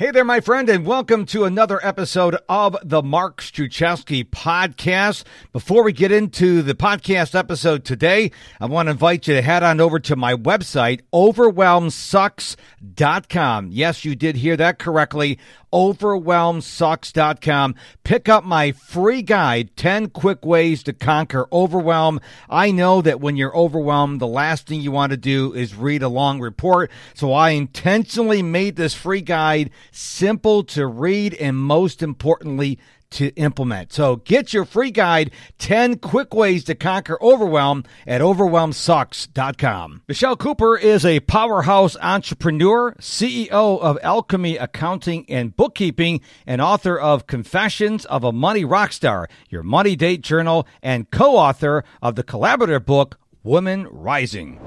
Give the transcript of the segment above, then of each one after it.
Hey there, my friend, and welcome to another episode of the Mark Struczewski podcast. Before we get into the podcast episode today, I want to invite you to head on over to my website, overwhelmsucks.com. Yes, you did hear that correctly overwhelmsucks.com. Pick up my free guide, 10 quick ways to conquer overwhelm. I know that when you're overwhelmed, the last thing you want to do is read a long report. So I intentionally made this free guide simple to read and most importantly, to implement. So get your free guide, 10 quick ways to conquer overwhelm at overwhelmsucks.com. Michelle Cooper is a powerhouse entrepreneur, CEO of Alchemy Accounting and Bookkeeping, and author of Confessions of a Money Rockstar, your money date journal, and co-author of the collaborative book, Women Rising.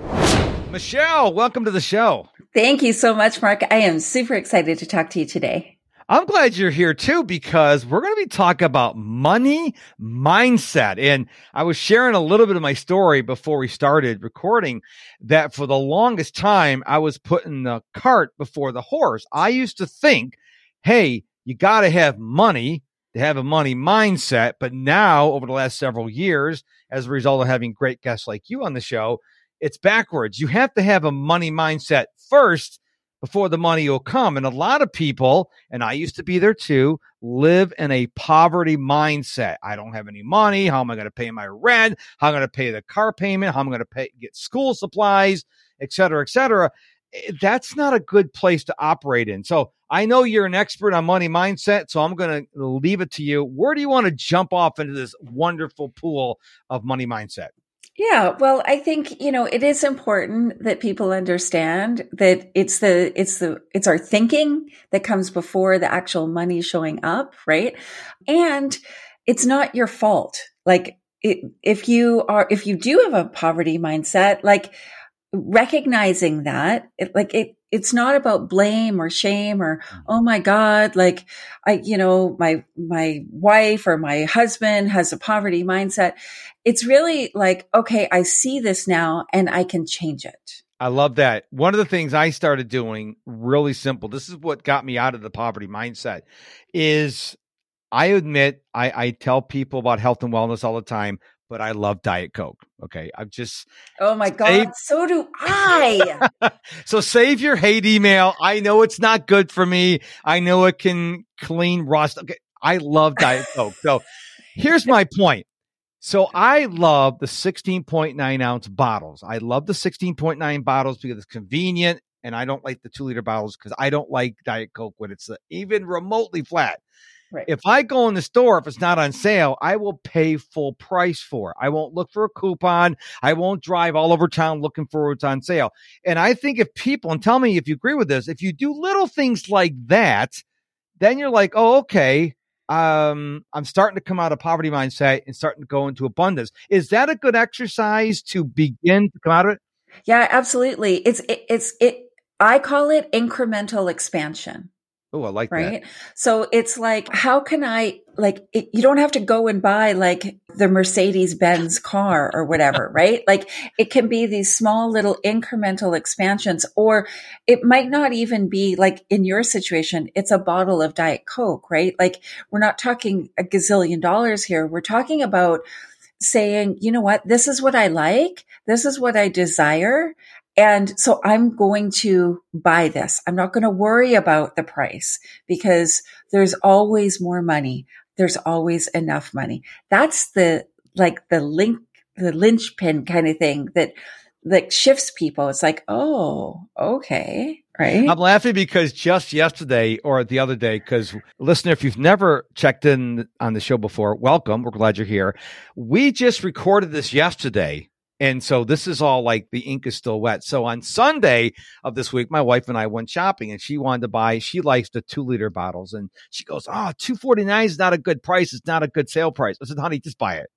Michelle, welcome to the show. Thank you so much, Mark. I am super excited to talk to you today. I'm glad you're here too because we're going to be talking about money mindset. And I was sharing a little bit of my story before we started recording that for the longest time I was putting the cart before the horse. I used to think, hey, you got to have money to have a money mindset. But now, over the last several years, as a result of having great guests like you on the show, it's backwards. You have to have a money mindset first before the money will come. And a lot of people, and I used to be there too, live in a poverty mindset. I don't have any money. How am I going to pay my rent? How am I going to pay the car payment? How am I going to pay, get school supplies, et cetera, et cetera? Eh, that's not a good place to operate in. So I know you're an expert on money mindset, so I'm going to leave it to you. Where do you want to jump off into this wonderful pool of money mindset? Yeah, well, I think, you know, it is important that people understand that it's the, it's the, it's our thinking that comes before the actual money showing up, right? And it's not your fault. Like, it, if you are, if you do have a poverty mindset, like recognizing that, it, like it, it's not about blame or shame or mm-hmm. oh my god like i you know my my wife or my husband has a poverty mindset it's really like okay i see this now and i can change it I love that. One of the things I started doing really simple. This is what got me out of the poverty mindset is I admit I, I tell people about health and wellness all the time but I love Diet Coke. Okay. I'm just. Oh my God. Save- so do I. so save your hate email. I know it's not good for me. I know it can clean rust. Okay. I love Diet Coke. So here's my point. So I love the 16.9 ounce bottles. I love the 16.9 bottles because it's convenient and I don't like the two liter bottles because I don't like Diet Coke when it's uh, even remotely flat. Right. If I go in the store, if it's not on sale, I will pay full price for it. I won't look for a coupon. I won't drive all over town looking for what's on sale. And I think if people, and tell me if you agree with this, if you do little things like that, then you're like, oh, okay, um, I'm starting to come out of poverty mindset and starting to go into abundance. Is that a good exercise to begin to come out of it? Yeah, absolutely. It's, it, it's, it, I call it incremental expansion. Oh, I like right? that. So it's like, how can I, like, it, you don't have to go and buy like the Mercedes Benz car or whatever, right? Like, it can be these small little incremental expansions, or it might not even be like in your situation, it's a bottle of Diet Coke, right? Like, we're not talking a gazillion dollars here. We're talking about, saying, you know what, this is what I like. This is what I desire. And so I'm going to buy this. I'm not going to worry about the price because there's always more money. There's always enough money. That's the, like the link, the linchpin kind of thing that, that shifts people. It's like, oh, okay. Right. I'm laughing because just yesterday or the other day, because listener, if you've never checked in on the show before, welcome. We're glad you're here. We just recorded this yesterday and so this is all like the ink is still wet. So on Sunday of this week, my wife and I went shopping and she wanted to buy, she likes the two liter bottles. And she goes, Oh, 249 is not a good price. It's not a good sale price. I said, honey, just buy it.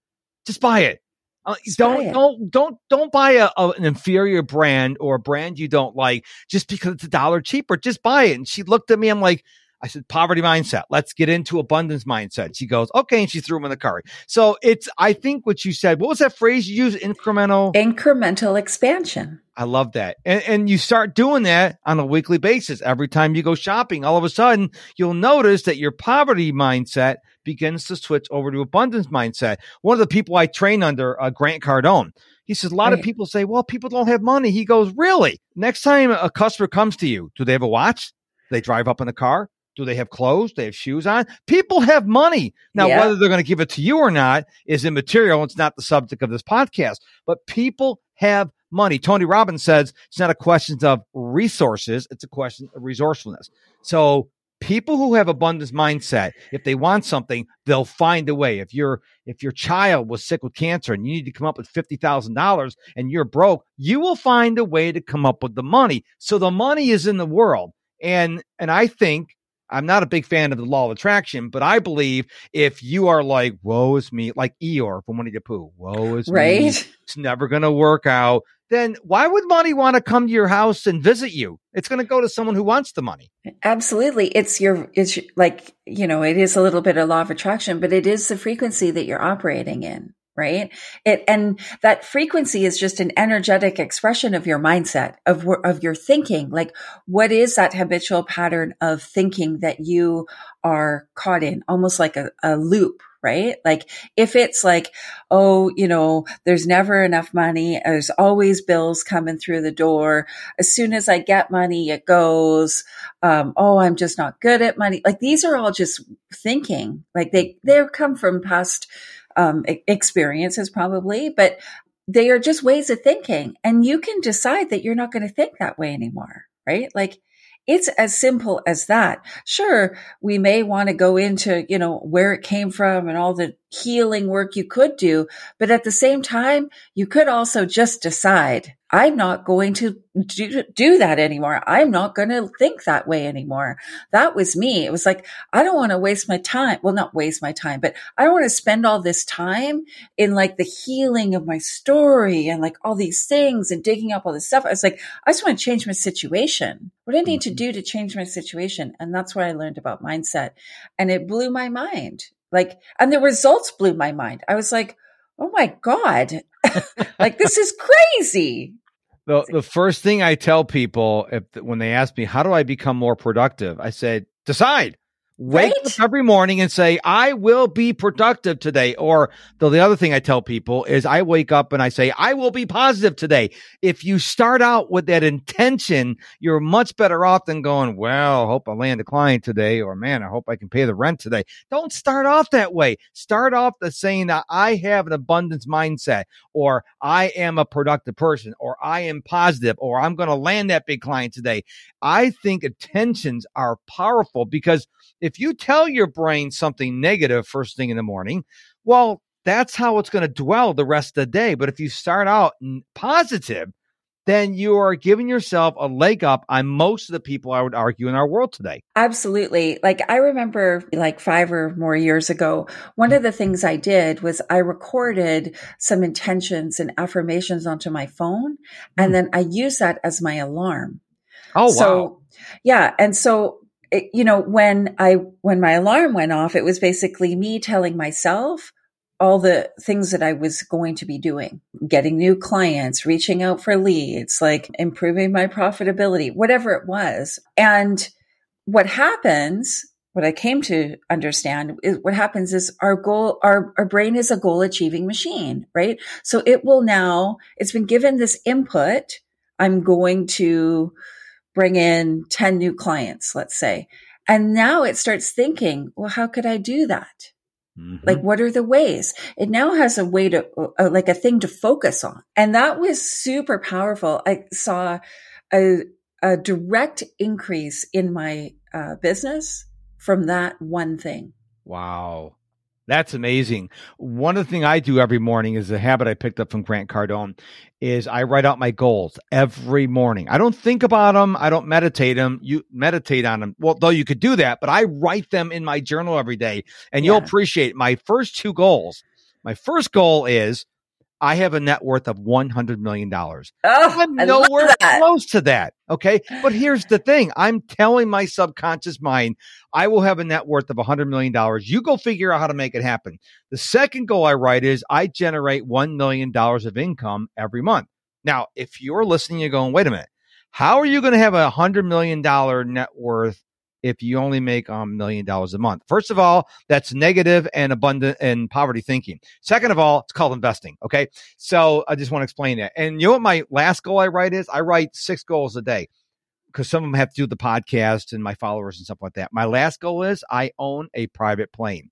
Just buy it. Uh, don't, buy it. don't, don't, don't buy a, a, an inferior brand or a brand you don't like just because it's a dollar cheaper. Just buy it. And she looked at me. I'm like, I said, poverty mindset. Let's get into abundance mindset. She goes, okay. And she threw him in the car. So it's, I think what you said, what was that phrase you used? Incremental. Incremental expansion. I love that. And, and you start doing that on a weekly basis. Every time you go shopping, all of a sudden you'll notice that your poverty mindset begins to switch over to abundance mindset. One of the people I train under, uh, Grant Cardone, he says, a lot right. of people say, well, people don't have money. He goes, really? Next time a customer comes to you, do they have a watch? They drive up in a car? Do they have clothes? Do they have shoes on? People have money. Now, yeah. whether they're going to give it to you or not is immaterial. It's not the subject of this podcast, but people have money. Tony Robbins says it's not a question of resources. It's a question of resourcefulness. So people who have abundance mindset, if they want something, they'll find a way. If your if your child was sick with cancer and you need to come up with fifty thousand dollars and you're broke, you will find a way to come up with the money. So the money is in the world. And and I think I'm not a big fan of the law of attraction, but I believe if you are like, woe is me, like Eeyore from Winnie the Pooh, woe is right? me, it's never going to work out, then why would money want to come to your house and visit you? It's going to go to someone who wants the money. Absolutely. It's your, it's like, you know, it is a little bit of law of attraction, but it is the frequency that you're operating in right? It, and that frequency is just an energetic expression of your mindset, of, of your thinking. Like, what is that habitual pattern of thinking that you are caught in? Almost like a, a loop, right? Like, if it's like, oh, you know, there's never enough money. There's always bills coming through the door. As soon as I get money, it goes. Um, oh, I'm just not good at money. Like, these are all just thinking. Like, they, they come from past, um, experiences probably, but they are just ways of thinking. And you can decide that you're not going to think that way anymore, right? Like it's as simple as that. Sure, we may want to go into, you know, where it came from and all the healing work you could do. But at the same time, you could also just decide, I'm not going to do, do that anymore. I'm not going to think that way anymore. That was me. It was like, I don't want to waste my time. Well, not waste my time, but I don't want to spend all this time in like the healing of my story and like all these things and digging up all this stuff. I was like, I just want to change my situation. What do I need to mm-hmm. do to change my situation? And that's what I learned about mindset. And it blew my mind. Like, and the results blew my mind. I was like, oh my God, like this is crazy. The, the first thing I tell people if, when they ask me, how do I become more productive? I said, decide. Wake right? up every morning and say, I will be productive today. Or the, the other thing I tell people is I wake up and I say, I will be positive today. If you start out with that intention, you're much better off than going, well, hope I land a client today. Or man, I hope I can pay the rent today. Don't start off that way. Start off the saying that I have an abundance mindset or I am a productive person or I am positive or I'm going to land that big client today. I think intentions are powerful because if you tell your brain something negative first thing in the morning, well, that's how it's going to dwell the rest of the day. But if you start out positive, then you are giving yourself a leg up on most of the people I would argue in our world today. Absolutely. Like I remember like five or more years ago, one of the things I did was I recorded some intentions and affirmations onto my phone and mm. then I used that as my alarm. Oh, so, wow. Yeah. And so it, you know, when I, when my alarm went off, it was basically me telling myself all the things that I was going to be doing, getting new clients, reaching out for leads, like improving my profitability, whatever it was. And what happens, what I came to understand is what happens is our goal, our, our brain is a goal achieving machine, right? So it will now, it's been given this input. I'm going to, bring in 10 new clients, let's say. And now it starts thinking, well, how could I do that? Mm-hmm. Like, what are the ways? It now has a way to, uh, like a thing to focus on. And that was super powerful. I saw a, a direct increase in my uh, business from that one thing. Wow. That's amazing. One of the things I do every morning is a habit I picked up from Grant Cardone is I write out my goals every morning. I don't think about them. I don't meditate them. You meditate on them. Well, though you could do that, but I write them in my journal every day and yeah. you'll appreciate my first two goals. My first goal is I have a net worth of $100 million. Oh, I'm nowhere close to that. Okay. But here's the thing I'm telling my subconscious mind, I will have a net worth of $100 million. You go figure out how to make it happen. The second goal I write is I generate $1 million of income every month. Now, if you're listening, you're going, wait a minute, how are you going to have a $100 million net worth if you only make a million dollars a month. First of all, that's negative and abundant and poverty thinking. Second of all, it's called investing. Okay. So I just want to explain that. And you know what my last goal I write is? I write six goals a day because some of them have to do with the podcast and my followers and stuff like that. My last goal is I own a private plane.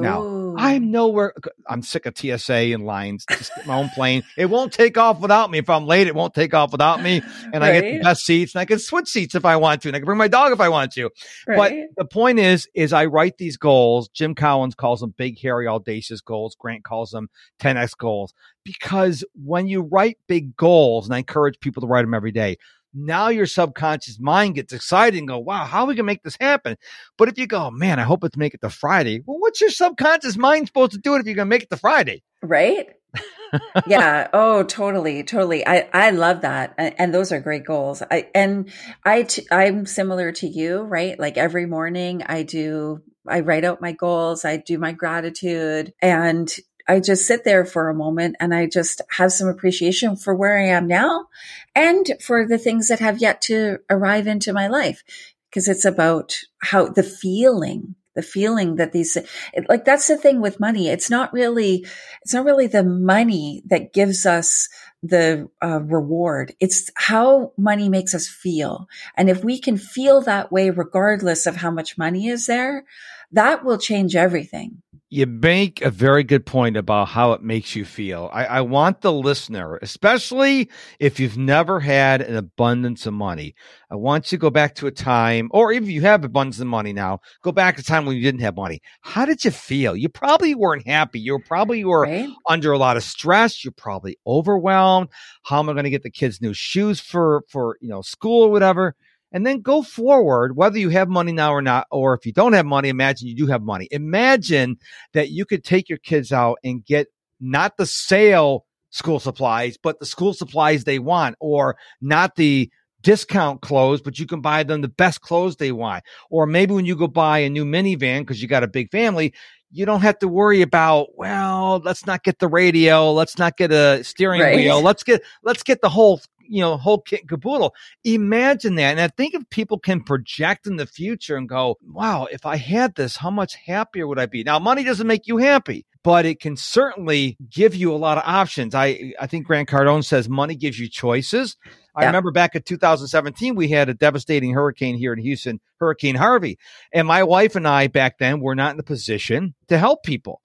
Now, Oh. I'm nowhere. I'm sick of TSA and lines. Just get my own plane. It won't take off without me. If I'm late, it won't take off without me. And I get the best seats, and I can switch seats if I want to, and I can bring my dog if I want to. right. But the point is, is I write these goals. Jim Collins calls them big, hairy, audacious goals. Grant calls them 10x goals because when you write big goals, and I encourage people to write them every day. Now your subconscious mind gets excited and go, wow, how are we gonna make this happen? But if you go, man, I hope it's make it to Friday. Well, what's your subconscious mind supposed to do it if you're gonna make it to Friday? right yeah oh totally totally i i love that and, and those are great goals i and i t- i'm similar to you right like every morning i do i write out my goals i do my gratitude and i just sit there for a moment and i just have some appreciation for where i am now and for the things that have yet to arrive into my life. Because it's about how the feeling the feeling that these it, like that's the thing with money. It's not really it's not really the money that gives us the uh, reward. It's how money makes us feel. And if we can feel that way regardless of how much money is there that will change everything You make a very good point about how it makes you feel. I, I want the listener, especially if you've never had an abundance of money, I want you to go back to a time, or if you have abundance of money now, go back to a time when you didn't have money. How did you feel? You probably weren't happy. You probably were right under a lot of stress. You're probably overwhelmed. How am I going to get the kids new shoes for, for, you know, school or whatever? And then go forward, whether you have money now or not, or if you don't have money, imagine you do have money. Imagine that you could take your kids out and get not the sale school supplies, but the school supplies they want, or not the discount clothes, but you can buy them the best clothes they want. Or maybe when you go buy a new minivan because you got a big family, you don't have to worry about, well, let's not get the radio, let's not get a steering Right. wheel, let's get let's get the whole you know whole kit and caboodle. Imagine that, and I think if people can project in the future and go, wow, if I had this, how much happier would I be? Now, money doesn't make you happy, but it can certainly give you a lot of options. I I think Grant Cardone says money gives you choices. I Yeah. remember back in 2017, we had a devastating hurricane here in Houston, Hurricane Harvey. And my wife and I back then were not in the position to help people.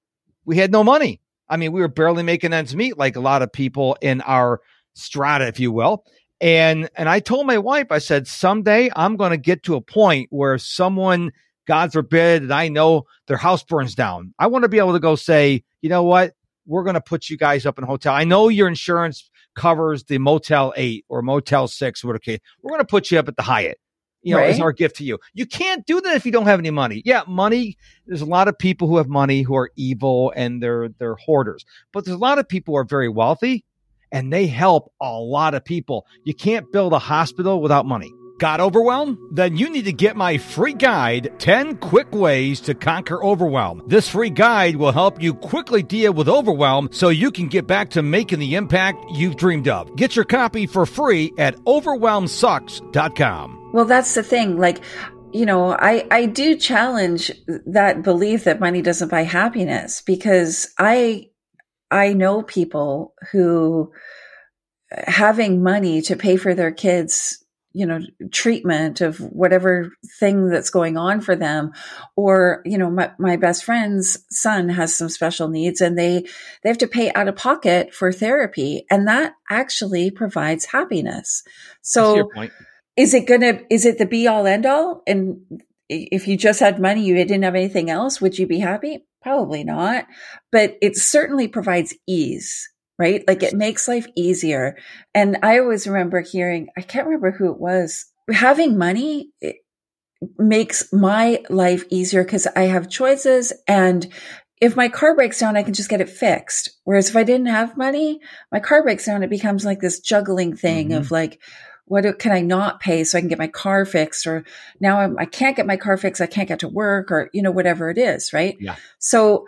We had no money. I mean, we were barely making ends meet like a lot of people in our strata, if you will. And and I told my wife, I said, someday I'm going to get to a point where someone, God forbid, that I know their house burns down. I want to be able to go say, you know what? We're going to put you guys up in a hotel. I know your insurance covers the Motel 8 or Motel 6 or whatever. We're going to put you up at the Hyatt. You know, as Right. our gift to you. You can't do that if you don't have any money. Yeah, money. There's a lot of people who have money who are evil and they're they're hoarders. But there's a lot of people who are very wealthy and they help a lot of people. You can't build a hospital without money. Got overwhelmed? Then you need to get my free guide, 10 Quick Ways to Conquer Overwhelm. This free guide will help you quickly deal with overwhelm so you can get back to making the impact you've dreamed of. Get your copy for free at overwhelmsucks.com. Well, that's the thing. Like, you know, I, I do challenge that belief that money doesn't buy happiness because I, I know people who having money to pay for their kids, you know, treatment of whatever thing that's going on for them. Or, you know, my, my best friend's son has some special needs and they, they have to pay out of pocket for therapy. And that actually provides happiness. So, is it gonna is it the be all end all and if you just had money you didn't have anything else would you be happy probably not but it certainly provides ease right like it makes life easier and i always remember hearing i can't remember who it was having money makes my life easier because i have choices and if my car breaks down, I can just get it fixed. Whereas if I didn't have money, my car breaks down, it becomes like this juggling thing mm-hmm. of like, what do, can I not pay so I can get my car fixed? Or now I'm, I can't get my car fixed. I can't get to work or, you know, whatever it is. Right. Yeah. So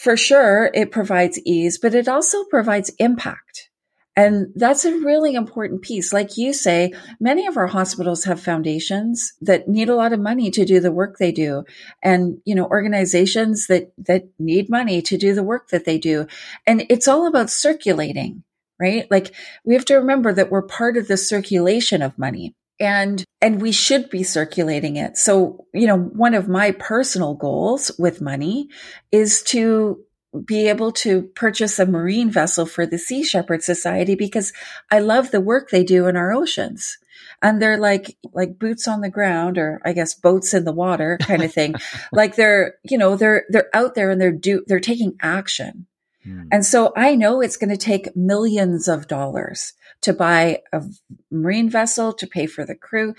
for sure it provides ease, but it also provides impact. And that's a really important piece. Like you say, many of our hospitals have foundations that need a lot of money to do the work they do. And, you know, organizations that, that need money to do the work that they do. And it's all about circulating right? Like we have to remember that we're part of the circulation of money and and we should be circulating it. So, you know, one of my personal goals with money is to be able to purchase a marine vessel for the Sea Shepherd Society because I love the work they do in our oceans. And they're like, like boots on the ground or I guess boats in the water kind of thing. like they're, you know, they're, they're out there and they're do, they're taking action. Hmm. And so I know it's going to take millions of dollars to buy a marine vessel, to pay for the crew.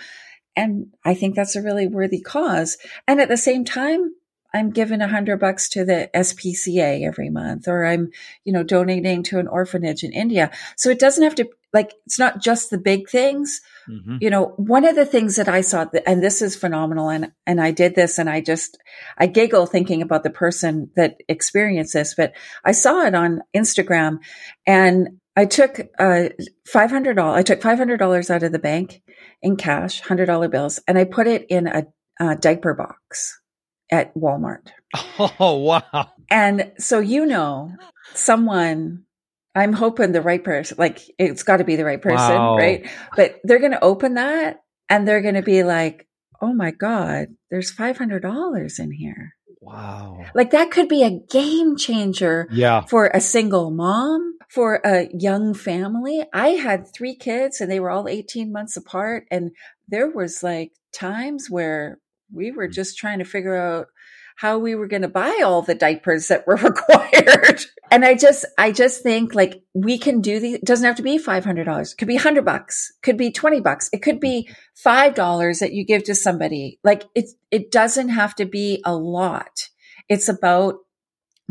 And I think that's a really worthy cause. And at the same time, I'm giving a hundred bucks to the SPCA every month, or I'm, you know, donating to an orphanage in India. So it doesn't have to, like, it's not just the big things. Mm-hmm. You know, one of the things that I saw, and this is phenomenal, and, and I did this and I just, I giggle thinking about the person that experienced this, but I saw it on Instagram and I took uh, $500, I took $500 out of the bank in cash, $100 bills, and I put it in a, a diaper box at Walmart. Oh, wow. And so, you know, someone, I'm hoping the right person, like it's got to be the right person, wow. right? But they're going to open that and they're going to be like, oh my God, there's $500 in here. Wow. Like that could be a game changer yeah. for a single mom, for a young family. I had three kids and they were all 18 months apart. And there was like times where we were mm. just trying to figure out how we were going to buy all the diapers that were required. and I just, I just think like we can do the, it doesn't have to be $500. It could be 100 bucks, could be 20 bucks. It could be $5 that you give to somebody. Like it, it doesn't have to be a lot. It's about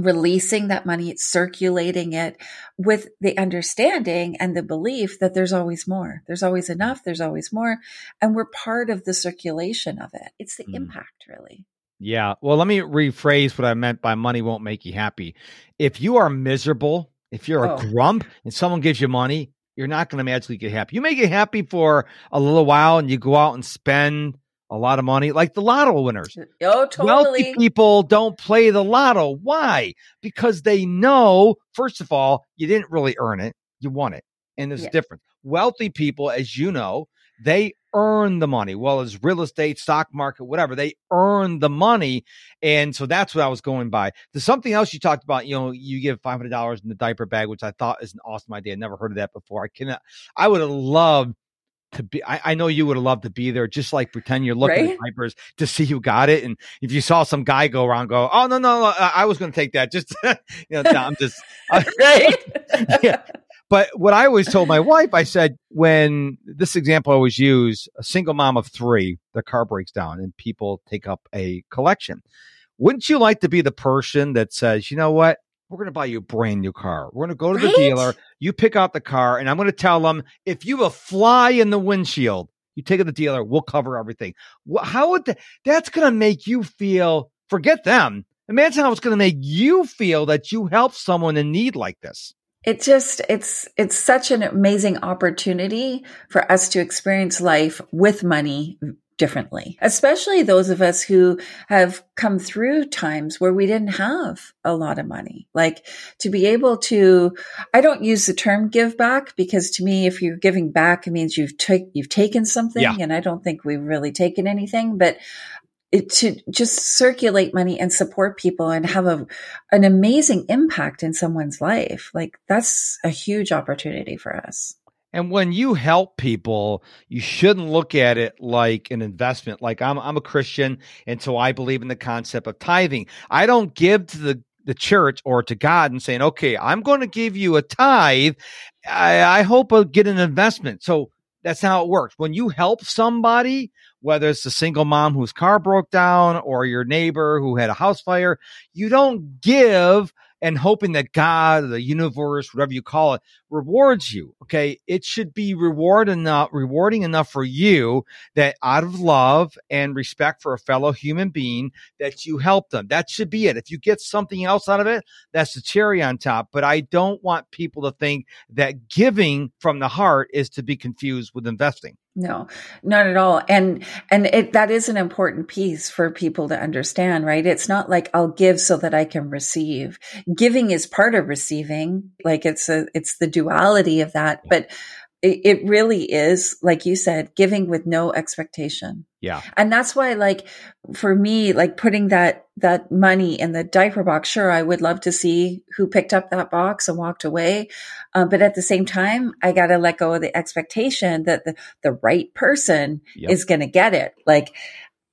releasing that money, circulating it with the understanding and the belief that there's always more. There's always enough. There's always more. And we're part of the circulation of it. It's the mm. impact, really. Yeah. Well, let me rephrase what I meant by money won't make you happy. If you are miserable, if you're oh. a grump and someone gives you money, you're not going to magically get happy. You may get happy for a little while and you go out and spend a lot of money, like the lotto winners. Oh, totally. Wealthy people don't play the lotto. Why? Because they know, first of all, you didn't really earn it, you won it. And there's yeah. a difference. Wealthy people, as you know, they earn the money. Well, it's real estate, stock market, whatever, they earn the money. And so that's what I was going by. There's something else you talked about. You know, you give $500 in the diaper bag, which I thought is an awesome idea. I never heard of that before. I cannot, I would have loved to be I, I, know you would have loved to be there just like pretend you're looking right? at diapers to see who got it and if you saw some guy go around go oh no no, I, I was going to take that just you know i'm just right yeah but what i always told my wife i said when this example i always use a single mom of three the car breaks down and people take up a collection wouldn't you like to be the person that says you know what we're going to buy you a brand new car. We're going to go to right? the dealer. You pick out the car, and I'm going to tell them if you have a fly in the windshield, you take it to the dealer. We'll cover everything. How would that? That's going to make you feel. Forget them. Imagine how it's going to make you feel that you help someone in need like this. It just it's it's such an amazing opportunity for us to experience life with money differently, especially those of us who have come through times where we didn't have a lot of money. Like to be able to, I don't use the term give back because to me, if you're giving back, it means you've, t- you've taken something yeah. and I don't think we've really taken anything, but it, to just circulate money and support people and have a, an amazing impact in someone's life. Like that's a huge opportunity for us. And when you help people, you shouldn't look at it like an investment. Like I'm, I'm a Christian, and so I believe in the concept of tithing. I don't give to the the church or to God and saying, "Okay, I'm going to give you a tithe. I, I hope I'll get an investment." So that's how it works. When you help somebody, whether it's a single mom whose car broke down or your neighbor who had a house fire, you don't give and hoping that God, the universe, whatever you call it, rewards you. Okay. It should be reward enough, rewarding enough for you that out of love and respect for a fellow human being that you help them. That should be it. If you get something else out of it, that's the cherry on top. But I don't want people to think that giving from the heart is to be confused with investing. No, not at all. And, and it, that is an important piece for people to understand, right? It's not like I'll give so that I can receive. Giving is part of receiving. Like it's a, it's the duality of that, but it, it really is, like you said, giving with no expectation. Yeah. And that's why, like, for me, like putting that, that money in the diaper box, sure, I would love to see who picked up that box and walked away. Um, but at the same time, I got to let go of the expectation that the, the right person yep. is going to get it. Like,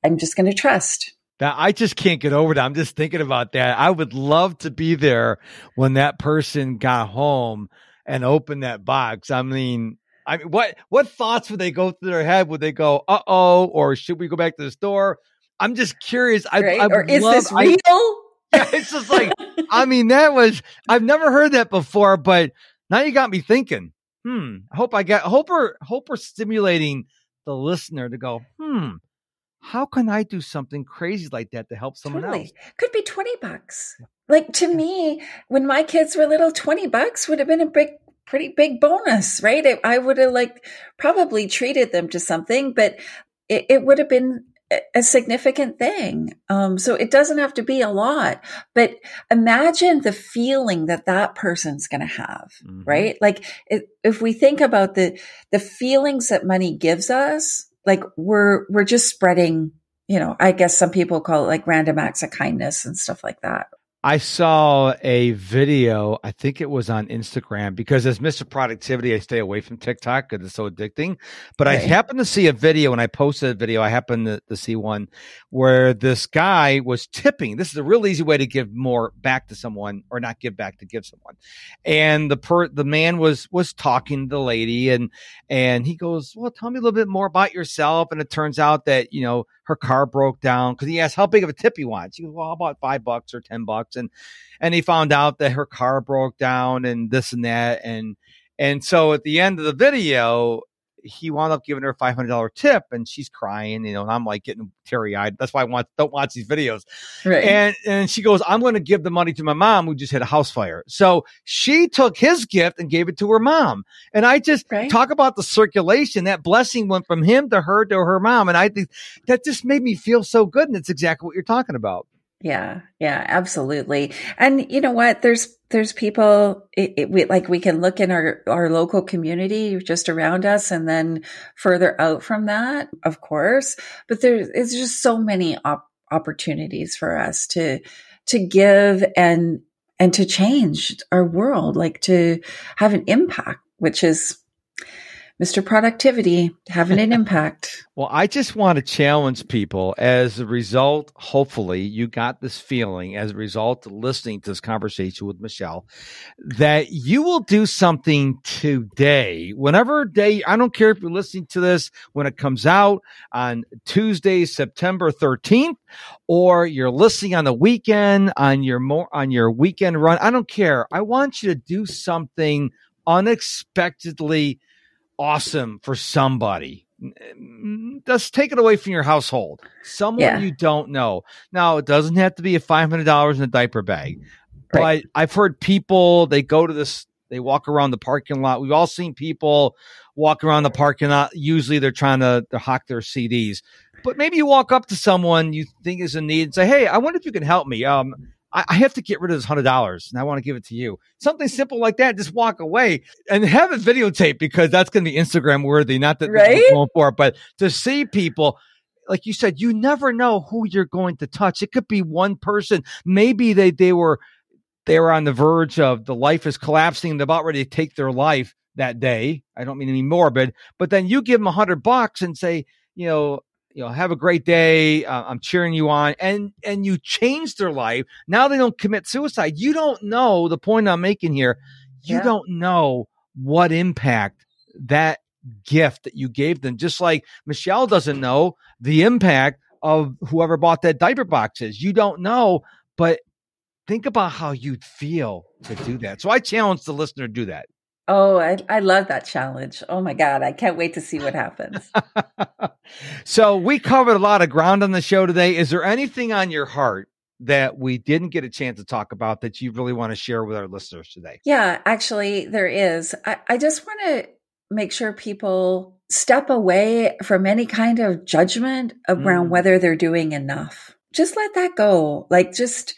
I'm just going to trust. That I just can't get over that. I'm just thinking about that. I would love to be there when that person got home and open that box. I mean, I mean, what what thoughts would they go through their head? Would they go, "Uh oh," or should we go back to the store? I'm just curious. I, right? I or is love, this real? I, yeah, it's just like, I mean, that was I've never heard that before, but now you got me thinking. Hmm. I hope I get hope we're hope we're stimulating the listener to go. Hmm. How can I do something crazy like that to help someone totally. else? Could be twenty bucks. Like to me, when my kids were little, twenty bucks would have been a big pretty big bonus, right? It, I would have like probably treated them to something, but it, it would have been a significant thing. Um, so it doesn't have to be a lot, but imagine the feeling that that person's going to have, mm-hmm. right? Like if we think about the, the feelings that money gives us, like we're, we're just spreading, you know, I guess some people call it like random acts of kindness and stuff like that. I saw a video, I think it was on Instagram, because as Mr. Productivity, I stay away from TikTok because it's so addicting. But I happened to see a video, and I posted a video. I happened to, to, see one where this guy was tipping. This is a real easy way to give more back to someone, or not give back to give someone. And the per the man was was talking to the lady, and and he goes, "Well, tell me a little bit more about yourself." And it turns out that you know her car broke down because he asked how big of a tip he wants. He goes, "Well, how about five bucks or ten bucks?" And and he found out that her car broke down and this and that and and so at the end of the video he wound up giving her a five hundred dollar tip, and she's crying, you know, and I'm like getting teary eyed. That's why I want don't watch these videos. Right. And and she goes, I'm going to give the money to my mom who just had a house fire. So she took his gift and gave it to her mom. And I just right. talk about the circulation. That blessing went from him to her to her mom, and I think that just made me feel so good. And it's exactly what you're talking about. Yeah, yeah, absolutely. And you know what? There's there's people it, it, we, like we can look in our our local community just around us, and then further out from that, of course. But there's it's just so many op- opportunities for us to to give and and to change our world, like to have an impact, which is Mr. Productivity having an impact. well, I just want to challenge people as a result, hopefully, you got this feeling as a result of listening to this conversation with Michelle that you will do something today, whenever day, I don't care if you're listening to this when it comes out on Tuesday, September 13th, or you're listening on the weekend on your more on your weekend run. I don't care. I want you to do something unexpectedly awesome for somebody. Just take it away from your household. Someone yeah. you don't know. Now, it doesn't have to be a $500 in a diaper bag, right. but I've heard people, they go to this, they walk around the parking lot. We've all seen people walk around the parking lot. Usually they're trying to, to hawk their CDs. But maybe you walk up to someone you think is in need and say, Hey, I wonder if you can help me. Um, I, I have to get rid of this hundred dollars and I want to give it to you. Something simple like that. Just walk away and have it videotape because that's going to be Instagram worthy. Not that right? going for it, but to see people like you said, you never know who you're going to touch. It could be one person. Maybe they, they were, they were on the verge of the life is collapsing. They're about ready to take their life that day. I don't mean any morbid, but then you give them a hundred bucks and say, you know, you know, have a great day. Uh, I'm cheering you on. And, and you change their life. Now they don't commit suicide. You don't know the point I'm making here. You yeah. don't know what impact that gift that you gave them. Just like Michelle doesn't know the impact of whoever bought that diaper boxes. You don't know, but think about how you'd feel to do that. So I challenge the listener to do that. Oh, I, I love that challenge. Oh my God. I can't wait to see what happens. so we covered a lot of ground on the show today. Is there anything on your heart that we didn't get a chance to talk about that you really want to share with our listeners today? Yeah, actually, there is. I, I just want to make sure people step away from any kind of judgment around mm. whether they're doing enough. Just let that go. Like, just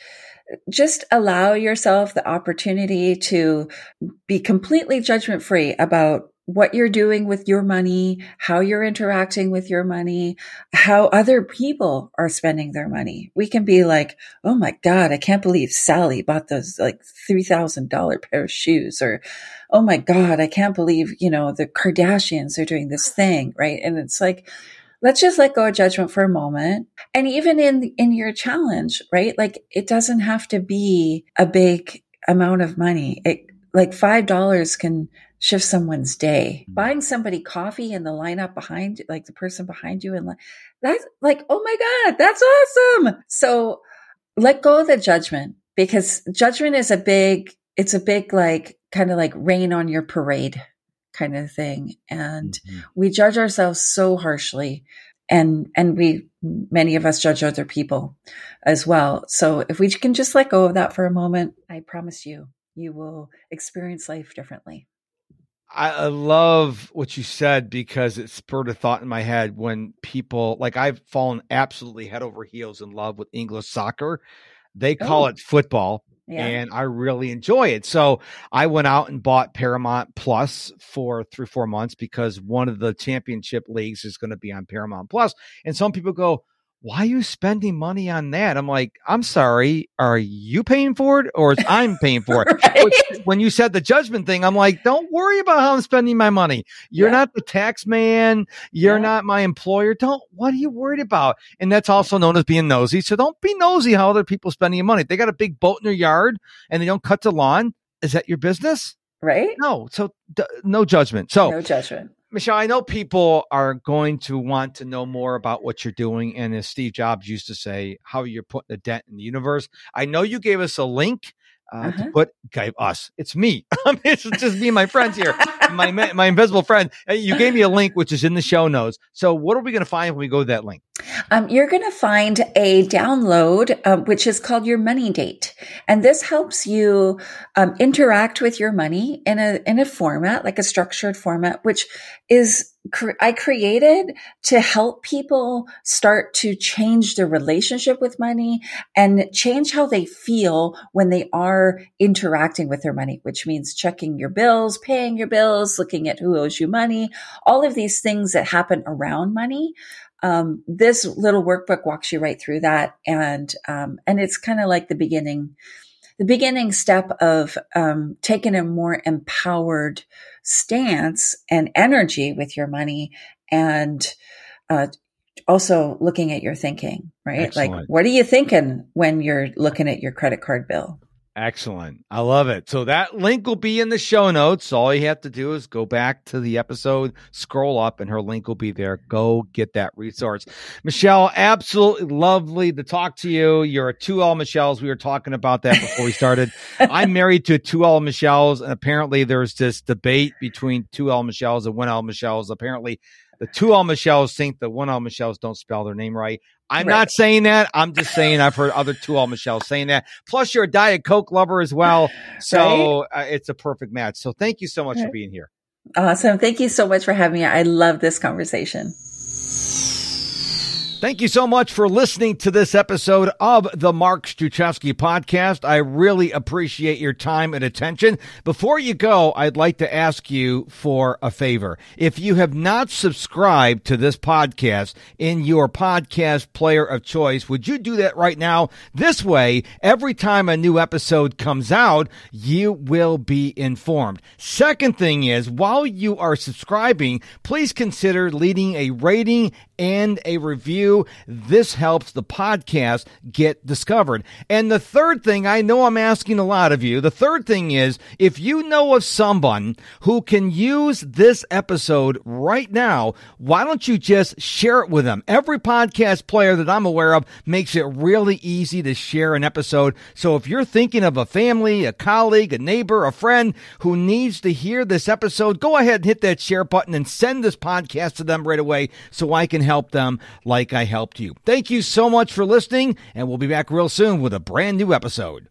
just allow yourself the opportunity to be completely judgment free about what you're doing with your money, how you're interacting with your money, how other people are spending their money. We can be like, Oh my God, I can't believe Sally bought those like $3,000 pair of shoes or, Oh my God, I can't believe, you know, the Kardashians are doing this thing. Right. And it's like, let's just let go of judgment for a moment. And even in, in your challenge, right? Like it doesn't have to be a big amount of money. It, like $5 can shift someone's day. Mm-hmm. Buying somebody coffee in the lineup behind, like the person behind you, and like that's like, oh my God, that's awesome. So let go of the judgment because judgment is a big, it's a big, like, kind of like rain on your parade kind of thing. And mm-hmm. we judge ourselves so harshly. And, and we, many of us judge other people as well. So if we can just let go of that for a moment, I promise you, you will experience life differently. I love what you said because it spurred a thought in my head when people like I've fallen absolutely head over heels in love with English soccer. They call oh. it football. And I really enjoy it. So I went out and bought Paramount Plus for three, four months because one of the championship leagues is going to be on Paramount Plus. And some people go, why are you spending money on that? I'm like, I'm sorry. Are you paying for it or is I'm paying for it? right? when you said the judgment thing, I'm like, don't worry about how I'm spending my money. You're yeah. not the tax man. You're yeah. not my employer. Don't, what are you worried about? And that's also known as being nosy. So don't be nosy how other people spending your money. If they got a big boat in their yard and they don't cut the lawn. Is that your business? Right. No. So d- no judgment. So no judgment. Michelle, I know people are going to want to know more about what you're doing. And as Steve Jobs used to say, how you're putting a dent in the universe. I know you gave us a link uh, uh-huh. to put gave us. It's me. it's just me and my friends here, my my invisible friend. You gave me a link which is in the show notes. So what are we going to find when we go to that link? Um, you're going to find a download uh, which is called your money date, and this helps you um, interact with your money in a in a format like a structured format, which is I created to help people start to change their relationship with money and change how they feel when they are interacting with their money, which means checking your bills, paying your bills, looking at who owes you money, all of these things that happen around money. Um, this little workbook walks you right through that. And, um, and it's kind of like the beginning, the beginning step of, um, taking a more empowered stance and energy with your money and, uh, also looking at your thinking, right? Excellent. Like, what are you thinking when you're looking at your credit card bill? Excellent. I love it. So that link will be in the show notes. All you have to do is go back to the episode, scroll up, and her link will be there. Go get that resource. Michelle, absolutely lovely to talk to you. You're a two L Michelle's. We were talking about that before we started. I'm married to two L Michelle's, and apparently there's this debate between two L Michelle's and one L Michelle's. Apparently, the two L Michelle's think the one L Michelle's don't spell their name right. I'm right. not saying that. I'm just saying I've heard other two all Michelle saying that. Plus, you're a Diet Coke lover as well. So right? uh, it's a perfect match. So thank you so much right. for being here. Awesome. Thank you so much for having me. I love this conversation. Thank you so much for listening to this episode of the Mark Struczewski podcast. I really appreciate your time and attention. Before you go, I'd like to ask you for a favor. If you have not subscribed to this podcast in your podcast player of choice, would you do that right now? This way, every time a new episode comes out, you will be informed. Second thing is, while you are subscribing, please consider leading a rating and a review this helps the podcast get discovered. And the third thing, I know I'm asking a lot of you. The third thing is if you know of someone who can use this episode right now, why don't you just share it with them? Every podcast player that I'm aware of makes it really easy to share an episode. So if you're thinking of a family, a colleague, a neighbor, a friend who needs to hear this episode, go ahead and hit that share button and send this podcast to them right away so I can help them like I helped you. Thank you so much for listening, and we'll be back real soon with a brand new episode.